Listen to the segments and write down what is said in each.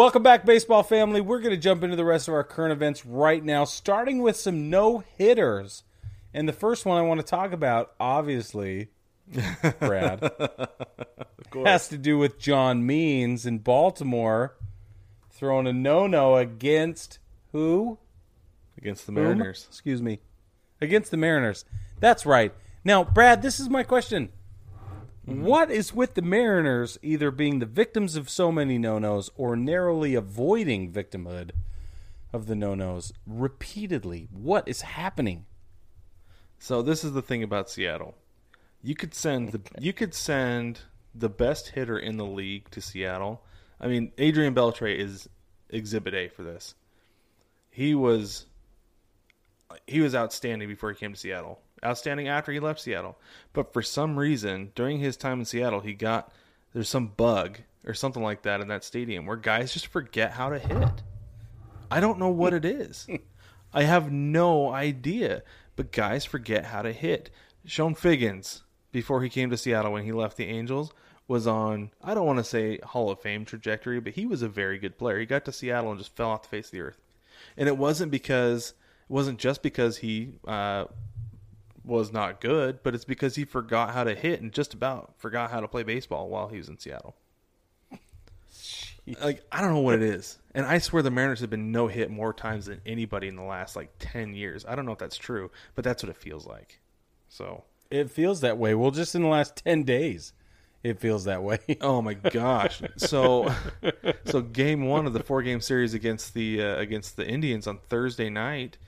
Welcome back, baseball family. We're going to jump into the rest of our current events right now, starting with some no hitters. And the first one I want to talk about, obviously, Brad, has to do with John Means in Baltimore throwing a no no against who? against the Whom? Mariners. Excuse me. Against the Mariners. That's right. Now, Brad, this is my question. Mm-hmm. What is with the Mariners either being the victims of so many no nos or narrowly avoiding victimhood of the no nos repeatedly? What is happening? So this is the thing about Seattle. You could send the you could send the best hitter in the league to Seattle. I mean, Adrian Beltre is exhibit A for this. He was he was outstanding before he came to Seattle. Outstanding after he left Seattle. But for some reason, during his time in Seattle, he got there's some bug or something like that in that stadium where guys just forget how to hit. I don't know what it is. I have no idea. But guys forget how to hit. Chone Figgins, before he came to Seattle when he left the Angels, was on, I don't want to say Hall of Fame trajectory, but he was a very good player. He got to Seattle and just fell off the face of the earth. And it wasn't because, it wasn't just because he uh, was not good, but it's because he forgot how to hit and just about forgot how to play baseball while he was in Seattle. Like I don't know what it is, and I swear the Mariners have been no hit more times than anybody in the last like ten years. I don't know if that's true, but that's what it feels like. So, It feels that way. Well, just in the last 10 days, it feels that way. oh my gosh, so so game one of the four game series against the uh, against the Indians on Thursday night,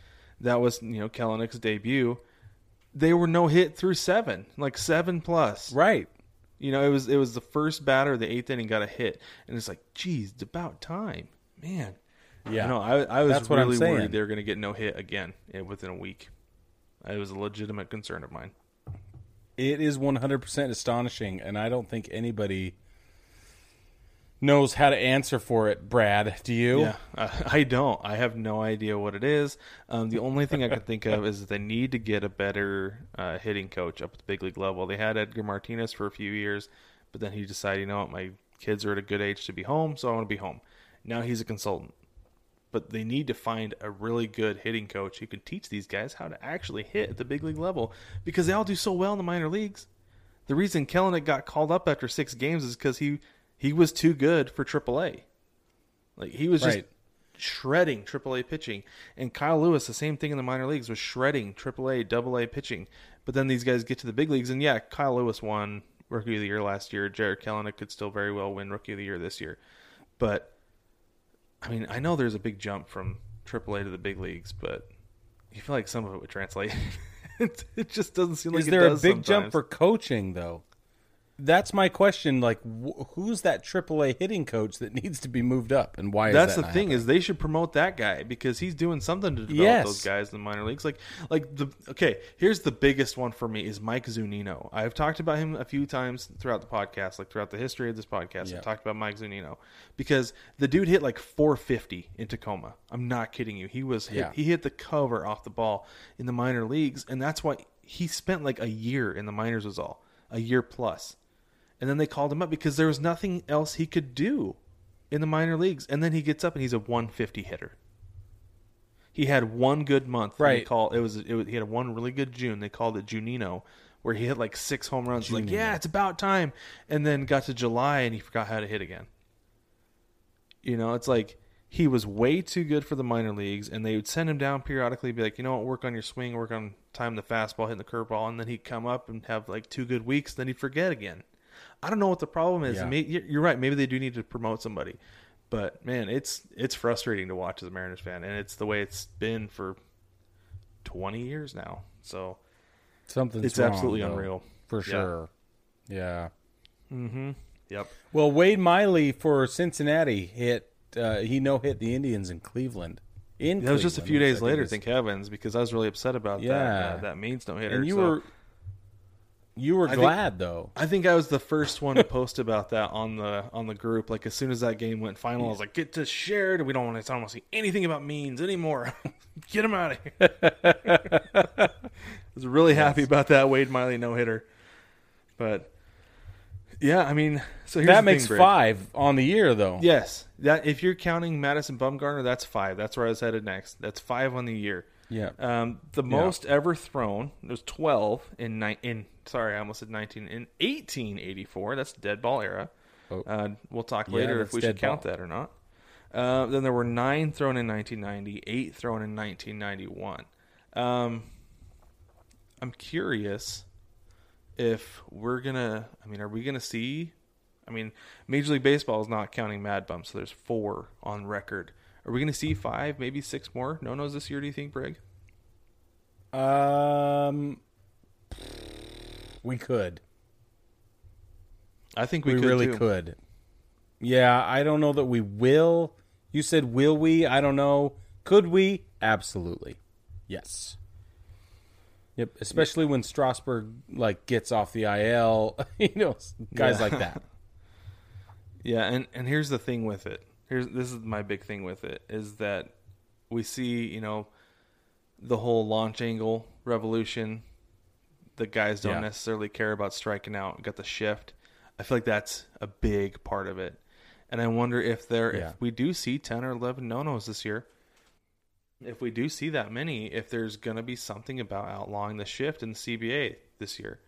that was you know Kelenic's debut. They were no hit through seven, like seven plus. right. You know, it was it was the first batter of the eighth inning got a hit, and it's like, geez, it's about time, man. Yeah. No, I, I was That's what I'm really worried they were going to get no hit again eh, within a week. It was a legitimate concern of mine. It is 100% astonishing, and I don't think anybody knows how to answer for it, Brad. Do you? Yeah, I, don't. I have no idea what it is. Um, the only thing I can think of is that they need to get a better uh, hitting coach up at the big league level. They had Edgar Martinez for a few years, but then he decided, you know what, my kids are at a good age to be home, so I want to be home. Now he's a consultant. But they need to find a really good hitting coach who can teach these guys how to actually hit at the big league level because they all do so well in the minor leagues. The reason Kelenic got called up after six games is because he he was too good for AAA. Like he was just shredding AAA pitching, and Kyle Lewis, the same thing in the minor leagues, was shredding AAA, AA pitching. But then these guys get to the big leagues, and yeah, Kyle Lewis won Rookie of the Year last year. Jarred Kelenic could still very well win Rookie of the Year this year, but I mean, I know there's a big jump from AAA to the big leagues, but you feel like some of it would translate. it, just doesn't seem like Is there a big jump for coaching, though? That's my question. Like, wh- who's that AAA hitting coach that needs to be moved up, and why? That's the thing happening? is they should promote that guy because he's doing something to develop Yes. those guys in the minor leagues. Like like the okay, here's the biggest one for me is Mike Zunino. I've talked about him a few times throughout the podcast, like throughout the history of this podcast. Yeah. I've talked about Mike Zunino because the dude hit like 450 in Tacoma. I'm not kidding you. He was hit, Yeah. he hit the cover off the ball in the minor leagues, and that's why he spent like a year in the minors was all a year plus. And then they called him up because there was nothing else he could do in the minor leagues. And then he gets up and he's a 150 hitter. He had one good month. Right. call it was, it was he had one really good June. They called it Junino, where he hit like six home runs. Like yeah, it's about time. And then got to July and he forgot how to hit again. You know, it's like he was way too good for the minor leagues, and they would send him down periodically, be like, you know what, work on your swing, work on time the fastball, hitting the curveball, and then he'd come up and have like two good weeks, then he'd forget again. I don't know what the problem is. Yeah. You're right. Maybe they do need to promote somebody, but man, it's it's frustrating to watch as a Mariners fan, and it's the way it's been for twenty years now. So something it's wrong, absolutely though, unreal. for Yeah. sure. Yeah. Yep. Well, Wade Miley for Cincinnati hit. Uh, he no hit the Indians in Cleveland. In That was just a few days later, thank heavens, because I was really upset about that. Yeah. Uh, that means no hitter. And you so- were you were I think- glad though. I think I was the first one to post about that on the on the group. Like as soon as that game went final, I was like, "Get to shared. We don't want to. I don't want to see anything about means anymore. Get him out of here." I was really happy about that Wade Miley no hitter, but Yeah, I mean, so here's that makes thing, five on the year, though. Yes, that if you're counting Madison Bumgarner, that's five. That's where I was headed next. That's five on the year. Yeah. Um, the most ever thrown was twelve in ni- in sorry, I almost said nineteen in eighteen eighty four. That's the dead ball era. Oh. Uh, we'll talk Yeah, later if we should dead count ball. that or not. Uh, then there were nine thrown in 1990, eight thrown in 1991. Um, I'm curious if we're gonna. I mean, are we gonna see? I mean, Major League Baseball is not counting Mad Bumps, so there's four on record. Are we gonna see five, maybe six more no nos this year? Do you think, Brig? Um, we could. I think we, We, could really too. could. Yeah, I don't know that we will. You said will we? I don't know. Could we? Absolutely. Yes. Yep, especially when Strasburg like gets off the IL, you know, guys Yeah. like that. Yeah, and and here's the thing with it. Here's this is my big thing with it is that we see, you know, the whole launch angle revolution. The guys don't Yeah. necessarily care about striking out, got the shift. I feel like that's a big part of it. And I wonder if there Yeah. if we do see 10 or 11 no-nos this year, if we do see that many, if there's going to be something about outlawing the shift in the CBA this year.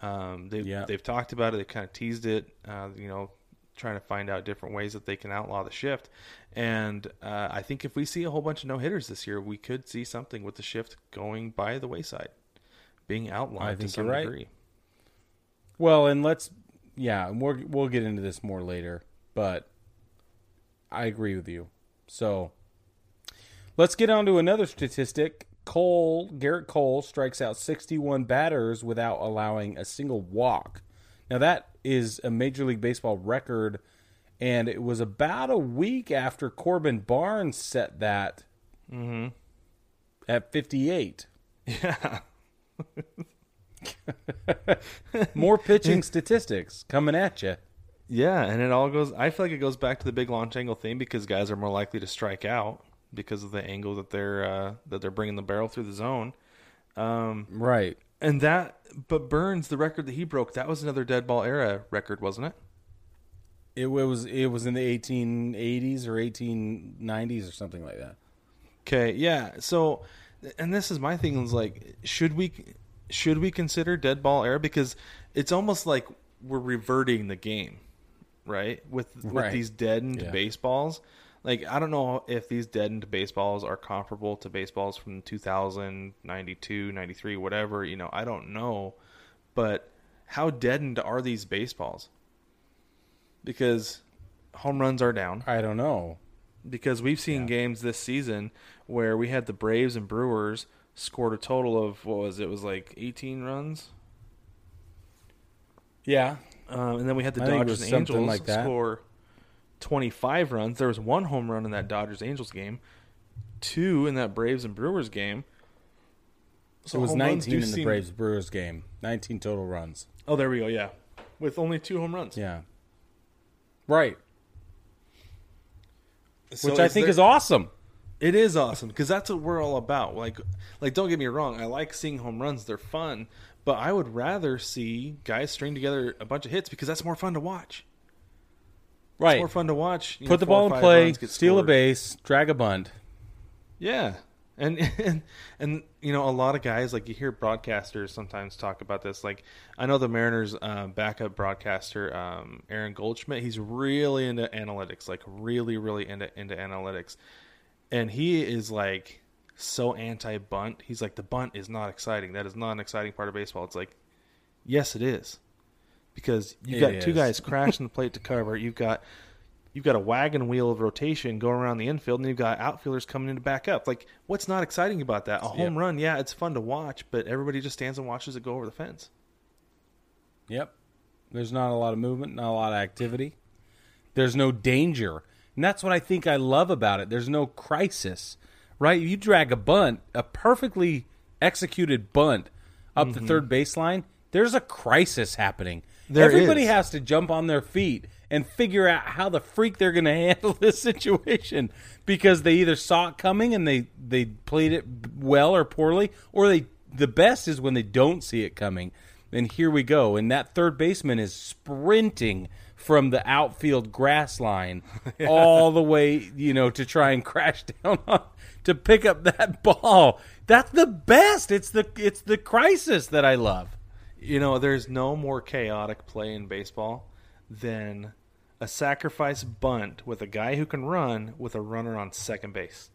Um, they've Yeah. they've talked about it. They kind of teased it. Uh, you know, trying to find out different ways that they can outlaw the shift. And uh, I think if we see a whole bunch of no hitters this year, we could see something with the shift going by the wayside, being outlawed I to think some you're right. degree. Well, and let's yeah, we'll we'll get into this more later, but I agree with you. So let's get on to another statistic. Cole Gerrit Cole strikes out 61 batters without allowing a single walk. Now that is a Major League Baseball record, and it was about a week after Corbin Burnes set that mm-hmm. at 58. Yeah. More pitching statistics coming at you. Yeah, and it all goes. I feel like it goes back to the big launch angle thing because guys are more likely to strike out because of the angle that they're uh, that they're bringing the barrel through the zone. Um, Right. and that, but Burnes, the record that he broke, that was another dead ball era record, wasn't it? It was it was in the 1880s or 1890s or something like that. Okay, yeah. So, and this is my thing is like, should we should we consider dead ball era because it's almost like we're reverting the game, right? With with Right. these deadened Yeah. baseballs. Like I don't know if these deadened baseballs are comparable to baseballs from 2000, 92, 93, whatever, you know, I don't know. But how deadened are these baseballs? Because home runs are down I don't know. Because we've seen games this season where we had the Braves and Brewers scored a total of what was it? It was like 18 runs, Yeah. um, and then we had the I Dodgers and Angels like that. score 25 runs. There was one home run in that Dodgers Angels game, two in that Braves and Brewers game. So it was 19 in the seem- Braves Brewers game. 19 total runs. Oh, there we go. Yeah, with only two home runs. Yeah. Right. So Which I think there- is awesome. It is awesome because that's what we're all about. Like, like don't get me wrong, I like seeing home runs; they're fun. But I would rather see guys string together a bunch of hits because that's more fun to watch. It's Right. more fun to watch. you know, Put the ball in play, runs steal a base, drag a bunt. Yeah, and and and you know, a lot of guys like you hear broadcasters sometimes talk about this. Like I know the Mariners' uh, backup broadcaster, um, Aaron Goldsmith. He's really into analytics, like really, really into into analytics, and he is like so anti bunt. He's like the bunt is not exciting. That is not an exciting part of baseball. It's like, yes, it is, because you've got two guys crashing the plate to cover. You've got you've got a wagon wheel of rotation going around the infield, and you've got outfielders coming in to back up. Like, what's not exciting about that? A home Yep. run, yeah, it's fun to watch, but everybody just stands and watches it go over the fence. Yep. There's not a lot of movement, not a lot of activity. There's no danger. And that's what I think I love about it. There's no crisis, right? You drag a bunt, a perfectly executed bunt up the mm-hmm. third baseline, there's a crisis happening. There Everybody is. has to jump on their feet and figure out how the freak they're going to handle this situation because they either saw it coming and they they played it well or poorly or they the best is when they don't see it coming and here we go. And that third baseman is sprinting from the outfield grass line all the way, you know, to try and crash down on to pick up that ball. That's the best. It's the it's the crisis that I love. You know, there's no more chaotic play in baseball than a sacrifice bunt with a guy who can run with a runner on second base.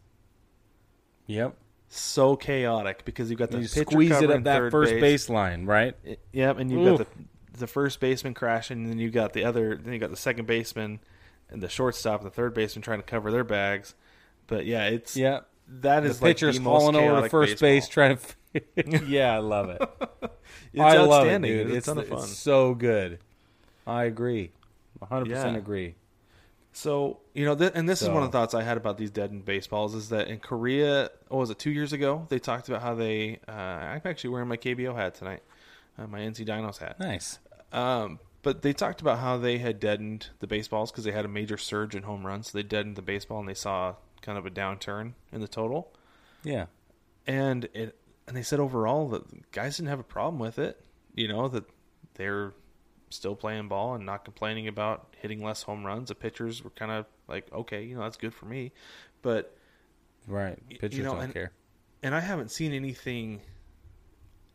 Yep. So chaotic because you've got the You pitcher squeeze it at that first base. baseline, right? I- Yep, and you've Oof. got the the first baseman crashing, and then you've got the other, then you got the second baseman and the shortstop and the third baseman trying to cover their bags. But yeah, it's Yeah. that is The like pitcher's the falling over to first baseball. base trying to. yeah, I love it. It's I love it, dude. It's, It's, a ton of fun. it's so good. I agree. 100% Yeah. agree. So you know, th- and this is one of the thoughts I had about these deadened baseballs is that in Korea, what was it, two years ago? They talked about how they. Uh, I'm actually wearing my KBO hat tonight, uh, my NC Dinos hat. Nice. Um, but they talked about how they had deadened the baseballs because they had a major surge in home runs. So they deadened the baseball and they saw kind of a downturn in the total. Yeah. And it and they said overall that guys didn't have a problem with it. You know that they're still playing ball and not complaining about hitting less home runs. The pitchers were kind of like, okay, you know that's good for me, but Right. Pitchers you know, don't and- care. and I haven't seen anything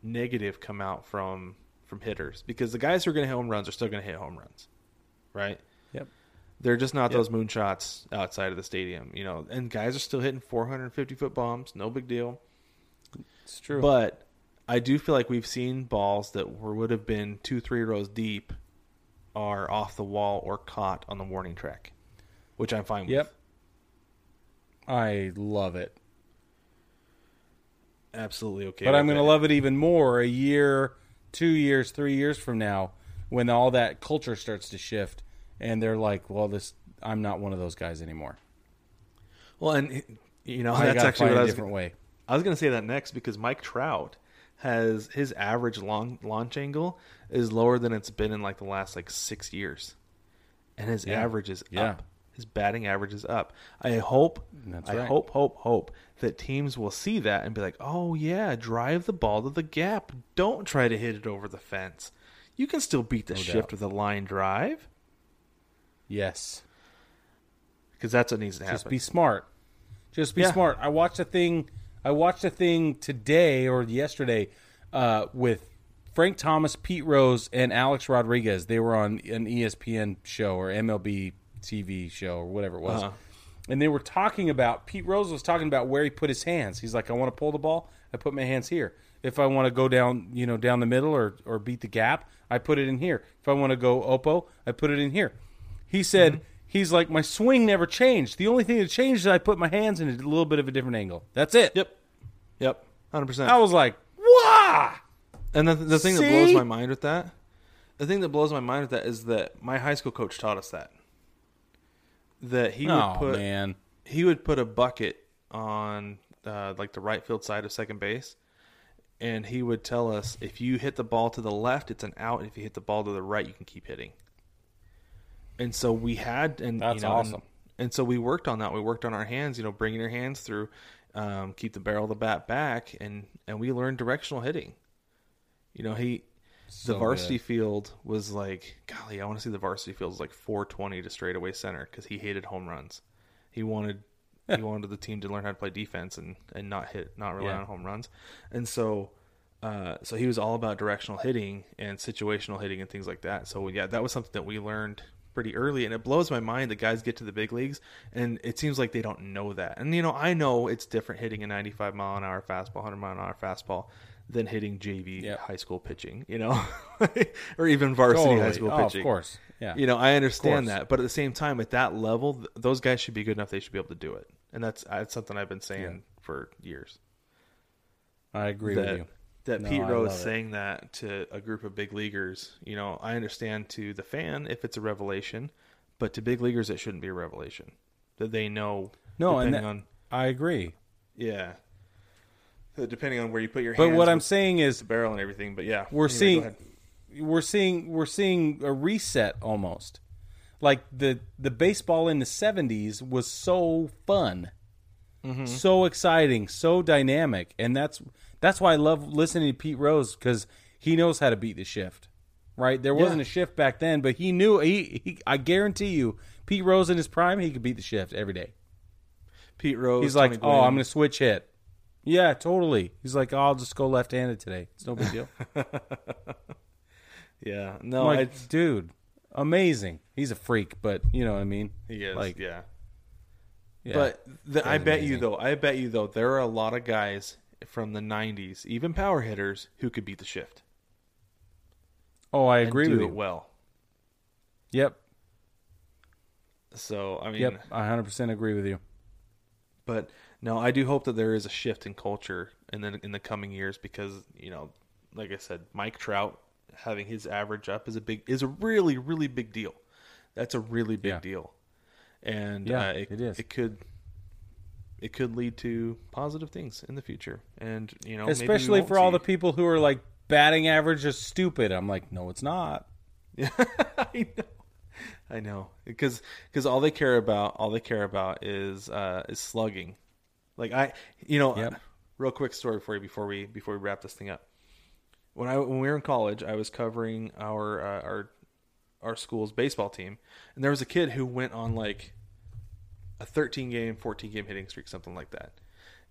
negative come out from from hitters because the guys who are going to hit home runs are still going to hit home runs, right? Yep. They're just not Yep. those moonshots outside of the stadium, you know. And guys are still hitting 450 foot bombs, no big deal. It's true. But I do feel like we've seen balls that were, would have been two, three rows deep are off the wall or caught on the warning track, which I'm fine Yep. with. I love it. Absolutely okay. but I'm going to love it even more a year, two years, three years from now when all that culture starts to shift and they're like, well, this, I'm not one of those guys anymore. Well, and you know I that's actually what I was different way. I was going to say that next because Mike Trout has his average long launch angle is lower than it's been in like the last like six years, and his Yeah. average is Yeah. up. His batting average is up. I hope, That's I right. hope, hope, hope that teams will see that and be like, "Oh yeah, drive the ball to the gap. Don't try to hit it over the fence. You can still beat the No shift doubt. with a line drive Yes. because that's what needs to happen." Just be smart. Just be Yeah. smart. I watched a thing. I watched a thing today or yesterday uh, with Frank Thomas, Pete Rose, and Alex Rodriguez. They were on an ESPN show or MLB TV show or whatever it was. Uh-huh. And they were talking about Pete Rose was talking about where he put his hands. He's like, I want to pull the ball, I put my hands here. If I want to go down, you know, down the middle or or beat the gap, I put it in here. If I want to go oppo, I put it in here. He said Mm-hmm. He's like my swing never changed. The only thing that changed is I put my hands in a little bit of a different angle. That's it. Yep, yep, hundred percent. I was like, "Wow!" And the, the thing that blows my mind with that, the thing that blows my mind with that is that my high school coach taught us that. That he Oh would put man, he would put a bucket on uh, like the right field side of second base, and he would tell us if you hit the ball to the left, it's an out. If you hit the ball to the right, you can keep hitting. And so we had, and That's you know, awesome. And, so we worked on that. We worked on our hands, you know, bringing your hands through, um, keep the barrel of the bat back, and and we learned directional hitting. You know, he So the varsity good. field was like, golly, I want to see the varsity field is like 420 to straightaway center because he hated home runs. He wanted he wanted the team to learn how to play defense and, and not hit, not rely Yeah. on home runs. And so, uh, so he was all about directional hitting and situational hitting and things like that. So yeah, that was something that we learned pretty early, and it blows my mind that guys get to the big leagues and it seems like they don't know that. And you know, I know it's different hitting a 95 mile an hour fastball, 100 mile an hour fastball than hitting JV Yep. high school pitching, you know, or even varsity high school Oh, pitching. of course. Yeah. You know, I understand that, but at the same time, at that level, th- those guys should be good enough; they should be able to do it, and that's that's something I've been saying Yeah. for years. I agree that with you. That No, Pete Rose love it. saying that to a group of big leaguers, you know, I understand to the fan if it's a revelation, but to big leaguers, it shouldn't be a revelation that they know. No, and that- on I agree. yeah, depending on where you put your. But what I'm saying is, the barrel and everything. But yeah, we're anyway, seeing we're seeing we're seeing a reset almost. Like the the baseball in the 70s was so fun. Mm-hmm. So exciting, so dynamic, and that's that's why I love listening to Pete Rose cuz he knows how to beat the shift. Right? There wasn't Yeah. a shift back then, but he knew he, he I guarantee you, Pete Rose in his prime, he could beat the shift every day. Pete Rose. He's like, "Oh, I'm going to switch hit." Yeah, totally. He's like, oh, "I'll just go left-handed today. It's no big deal." Yeah. No, like, it's, dude, amazing. He's a freak, but you know what I mean. he is. like, yeah. Yeah. But the, I bet you though, I bet you though, there are a lot of guys from the '90s, even power hitters, who could beat the shift. oh, I agree do with it you. well. Yep, So I mean, yep, I 100% agree with you. but no, I do hope that there is a shift in culture in the in the coming years because you know, like I said, Mike Trout having his average up is a big is a really really big deal. That's a really big Yeah. deal, and Yeah, uh, it, it is. It could it could lead to positive things in the future, and you know, Especially for all the people who are like batting average is stupid. I'm like, no, it's not. Yeah, I know. I know because because all they care about all they care about is uh, is slugging. Like I, you know, Yep. real quick story for you before we before we wrap this thing up. When I when we were in college, I was covering our uh, our our school's baseball team, and there was a kid who went on like a 13 game, 14 game hitting streak, something like that.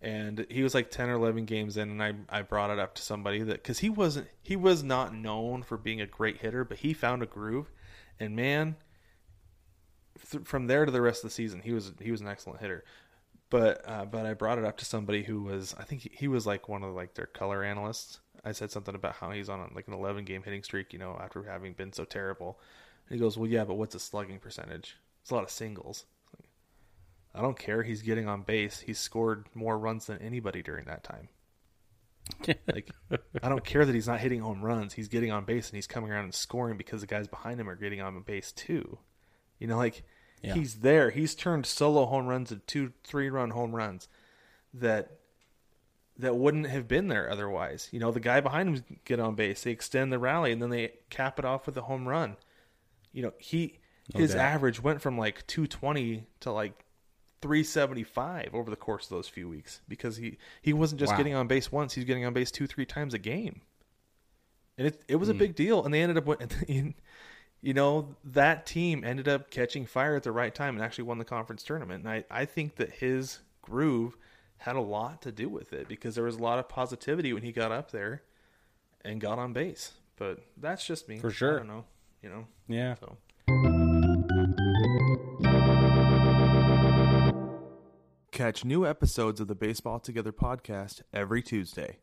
And he was like 10 or 11 games in, and I, I brought it up to somebody that because he wasn't he was not known for being a great hitter, but he found a groove, and man, th- from there to the rest of the season, he was he was an excellent hitter. But uh, but I brought it up to somebody who was I think he, was like one of like their color analysts. I said something about how he's on like an 11 game hitting streak, you know, after having been so terrible. And he goes, "Well, yeah, but what's his slugging percentage? It's a lot of singles." I don't care. He's getting on base. He's scored more runs than anybody during that time. Like, I don't care that he's not hitting home runs. He's getting on base and he's coming around and scoring because the guys behind him are getting on base too. You know, like Yeah. he's there. He's turned solo home runs into two, three run home runs that that wouldn't have been there otherwise. You know, the guy behind him get on base. They extend the rally and then they cap it off with a home run. You know, he No his doubt. average went from like 220 to like 375 over the course of those few weeks because he he wasn't just Wow. getting on base once; he's getting on base two, three times a game, and it it was a Hmm. big deal. And they ended up, win- you know, that team ended up catching fire at the right time and actually won the conference tournament. And I I think that his groove had a lot to do with it because there was a lot of positivity when he got up there and got on base. But that's just me For sure. I don't know, you know. Yeah. So. Catch new episodes of the Baseball Together podcast every Tuesday.